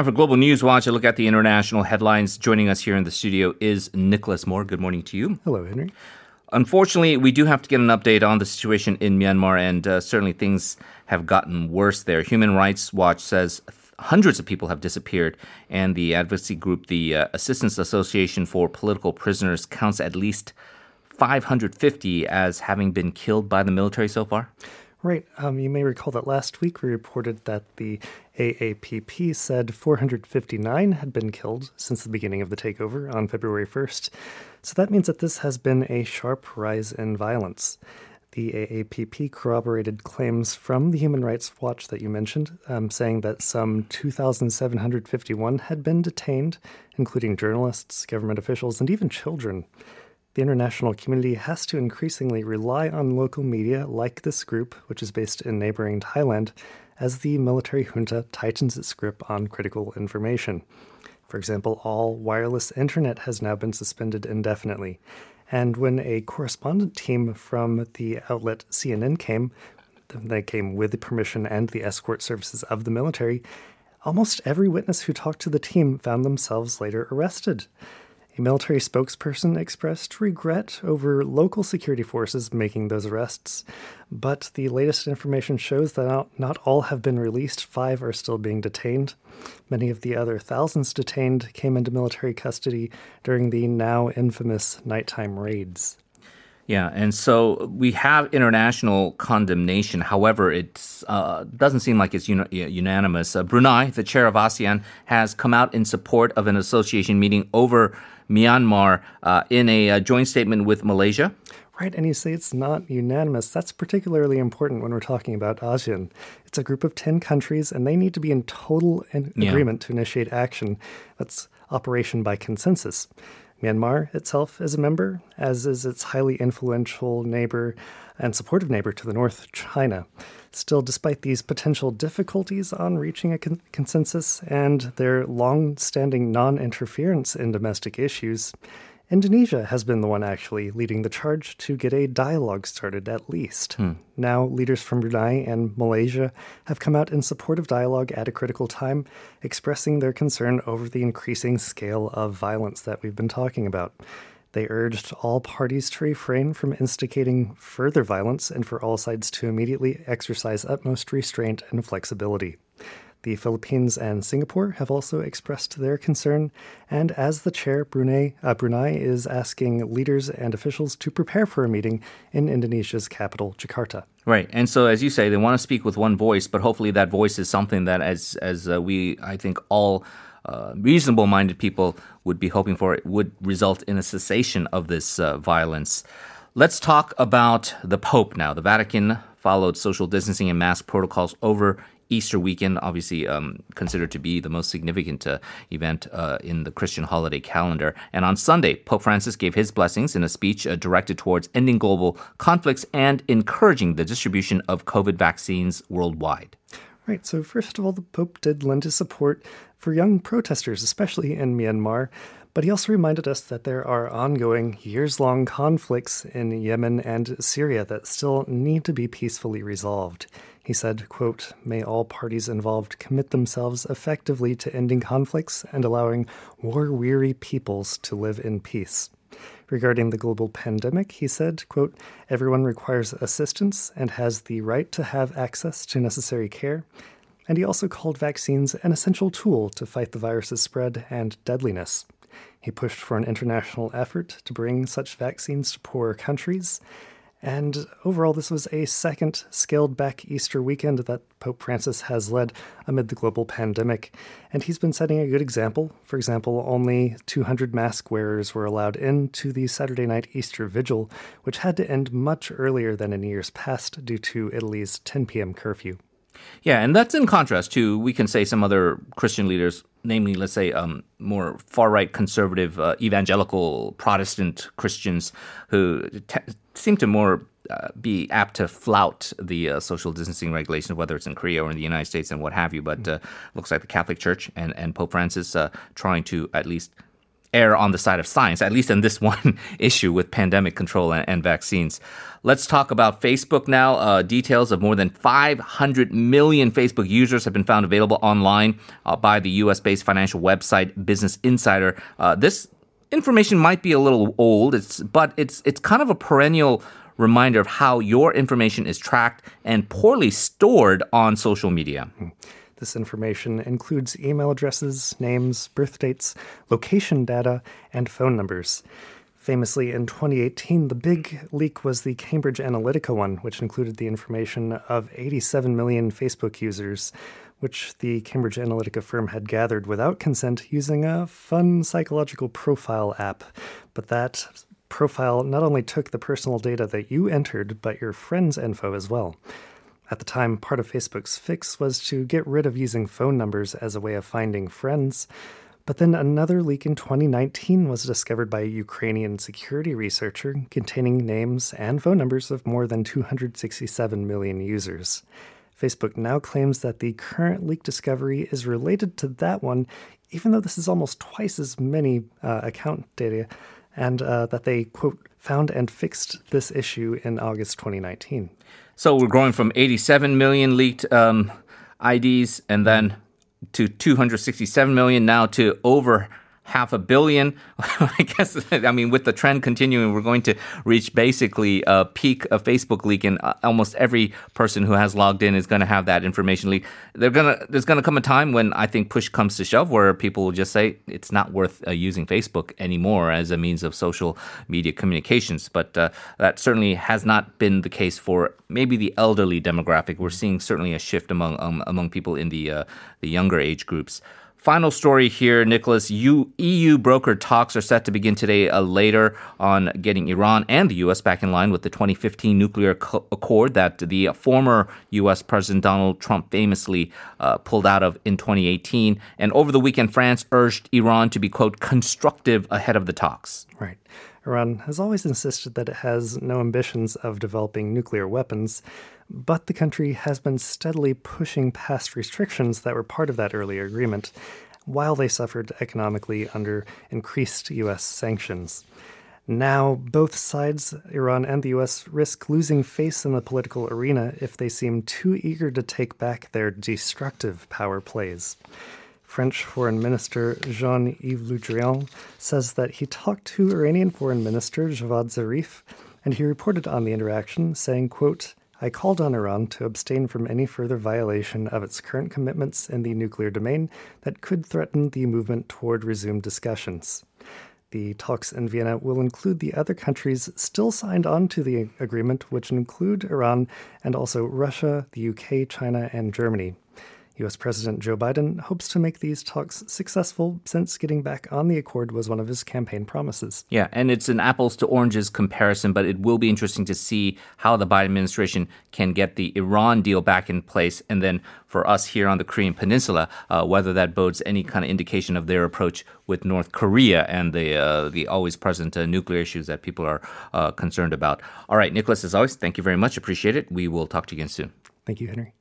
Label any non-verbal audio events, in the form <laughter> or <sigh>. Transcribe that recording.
Time for Global News Watch. A look at the international headlines. Joining us here in the studio is Nicholas Moore. Good morning to you. Hello, Henry. Unfortunately, we do have to get an update on the situation in Myanmar, and uh, certainly things have gotten worse there. Human Rights Watch says hundreds of people have disappeared, and the advocacy group, the uh, Assistance Association for Political Prisoners, counts at least 550 as having been killed by the military so far. Right. Um, you may recall that last week we reported that the AAPP said 459 had been killed since the beginning of the takeover on February 1st. So that means that this has been a sharp rise in violence. The AAPP corroborated claims from the Human Rights Watch that you mentioned, um, saying that some 2,751 had been detained, including journalists, government officials, and even children the international community has to increasingly rely on local media like this group, which is based in neighboring Thailand, as the military junta tightens its grip on critical information. For example, all wireless internet has now been suspended indefinitely. And when a correspondent team from the outlet CNN came, they came with the permission and the escort services of the military, almost every witness who talked to the team found themselves later arrested. A military spokesperson expressed regret over local security forces making those arrests, but the latest information shows that not all have been released. Five are still being detained. Many of the other thousands detained came into military custody during the now infamous nighttime raids. Yeah, and so we have international condemnation. However, it uh, doesn't seem like it's uni- unanimous. Uh, Brunei, the chair of ASEAN, has come out in support of an association meeting over Myanmar uh, in a uh, joint statement with Malaysia. Right, and you say it's not unanimous. That's particularly important when we're talking about ASEAN. It's a group of 10 countries, and they need to be in total in- yeah. agreement to initiate action. That's operation by consensus. Myanmar itself is a member, as is its highly influential neighbor and supportive neighbor to the north, China. Still, despite these potential difficulties on reaching a con- consensus and their long standing non interference in domestic issues, Indonesia has been the one actually leading the charge to get a dialogue started at least. Hmm. Now, leaders from Brunei and Malaysia have come out in support of dialogue at a critical time, expressing their concern over the increasing scale of violence that we've been talking about. They urged all parties to refrain from instigating further violence and for all sides to immediately exercise utmost restraint and flexibility. The Philippines and Singapore have also expressed their concern, and as the chair, Brunei, uh, Brunei is asking leaders and officials to prepare for a meeting in Indonesia's capital, Jakarta. Right, and so as you say, they want to speak with one voice, but hopefully that voice is something that, as as uh, we, I think, all uh, reasonable-minded people would be hoping for, it would result in a cessation of this uh, violence. Let's talk about the Pope now. The Vatican followed social distancing and mask protocols over Easter weekend, obviously um, considered to be the most significant uh, event uh, in the Christian holiday calendar. And on Sunday, Pope Francis gave his blessings in a speech uh, directed towards ending global conflicts and encouraging the distribution of COVID vaccines worldwide. Right. So, first of all, the Pope did lend his support for young protesters, especially in Myanmar. But he also reminded us that there are ongoing, years long conflicts in Yemen and Syria that still need to be peacefully resolved. He said, quote, May all parties involved commit themselves effectively to ending conflicts and allowing war weary peoples to live in peace. Regarding the global pandemic, he said, quote, Everyone requires assistance and has the right to have access to necessary care. And he also called vaccines an essential tool to fight the virus's spread and deadliness. He pushed for an international effort to bring such vaccines to poorer countries and overall, this was a second scaled back Easter weekend that Pope Francis has led amid the global pandemic. And he's been setting a good example. For example, only 200 mask wearers were allowed into the Saturday night Easter vigil, which had to end much earlier than in years past due to Italy's 10 p.m. curfew. Yeah, and that's in contrast to, we can say, some other Christian leaders, namely, let's say, um, more far right conservative uh, evangelical Protestant Christians who te- seem to more uh, be apt to flout the uh, social distancing regulations, whether it's in Korea or in the United States and what have you. But uh, looks like the Catholic Church and, and Pope Francis uh, trying to at least err on the side of science, at least in this <laughs> one issue with pandemic control and, and vaccines. Let's talk about Facebook now. Uh, details of more than 500 million Facebook users have been found available online uh, by the US based financial website Business Insider. Uh, this information might be a little old, it's, but it's, it's kind of a perennial reminder of how your information is tracked and poorly stored on social media. Hmm. This information includes email addresses, names, birth dates, location data, and phone numbers. Famously, in 2018, the big leak was the Cambridge Analytica one, which included the information of 87 million Facebook users, which the Cambridge Analytica firm had gathered without consent using a fun psychological profile app. But that profile not only took the personal data that you entered, but your friends' info as well. At the time, part of Facebook's fix was to get rid of using phone numbers as a way of finding friends. But then another leak in 2019 was discovered by a Ukrainian security researcher containing names and phone numbers of more than 267 million users. Facebook now claims that the current leak discovery is related to that one, even though this is almost twice as many uh, account data, and uh, that they, quote, found and fixed this issue in August 2019. So we're growing from 87 million leaked um, IDs and then to 267 million, now to over half a billion. <laughs> I guess, I mean, with the trend continuing, we're going to reach basically a peak of Facebook leak, and uh, almost every person who has logged in is going to have that information leak. Gonna, there's going to come a time when I think push comes to shove where people will just say it's not worth uh, using Facebook anymore as a means of social media communications. But uh, that certainly has not been the case for maybe the elderly demographic. We're seeing certainly a shift among um, among people in the uh, the younger age groups. Final story here, Nicholas. EU, EU broker talks are set to begin today uh, later on getting Iran and the U.S. back in line with the 2015 nuclear co- accord that the former U.S. President Donald Trump famously uh, pulled out of in 2018. And over the weekend, France urged Iran to be, quote, constructive ahead of the talks. Right. Iran has always insisted that it has no ambitions of developing nuclear weapons, but the country has been steadily pushing past restrictions that were part of that earlier agreement, while they suffered economically under increased U.S. sanctions. Now, both sides, Iran and the US, risk losing face in the political arena if they seem too eager to take back their destructive power plays. French Foreign Minister Jean Yves Le Drian says that he talked to Iranian Foreign Minister Javad Zarif, and he reported on the interaction, saying, quote, I called on Iran to abstain from any further violation of its current commitments in the nuclear domain that could threaten the movement toward resumed discussions. The talks in Vienna will include the other countries still signed on to the agreement, which include Iran and also Russia, the UK, China, and Germany. US President Joe Biden hopes to make these talks successful since getting back on the accord was one of his campaign promises. Yeah, and it's an apples to oranges comparison, but it will be interesting to see how the Biden administration can get the Iran deal back in place. And then for us here on the Korean Peninsula, uh, whether that bodes any kind of indication of their approach with North Korea and the, uh, the always present uh, nuclear issues that people are uh, concerned about. All right, Nicholas, as always, thank you very much. Appreciate it. We will talk to you again soon. Thank you, Henry.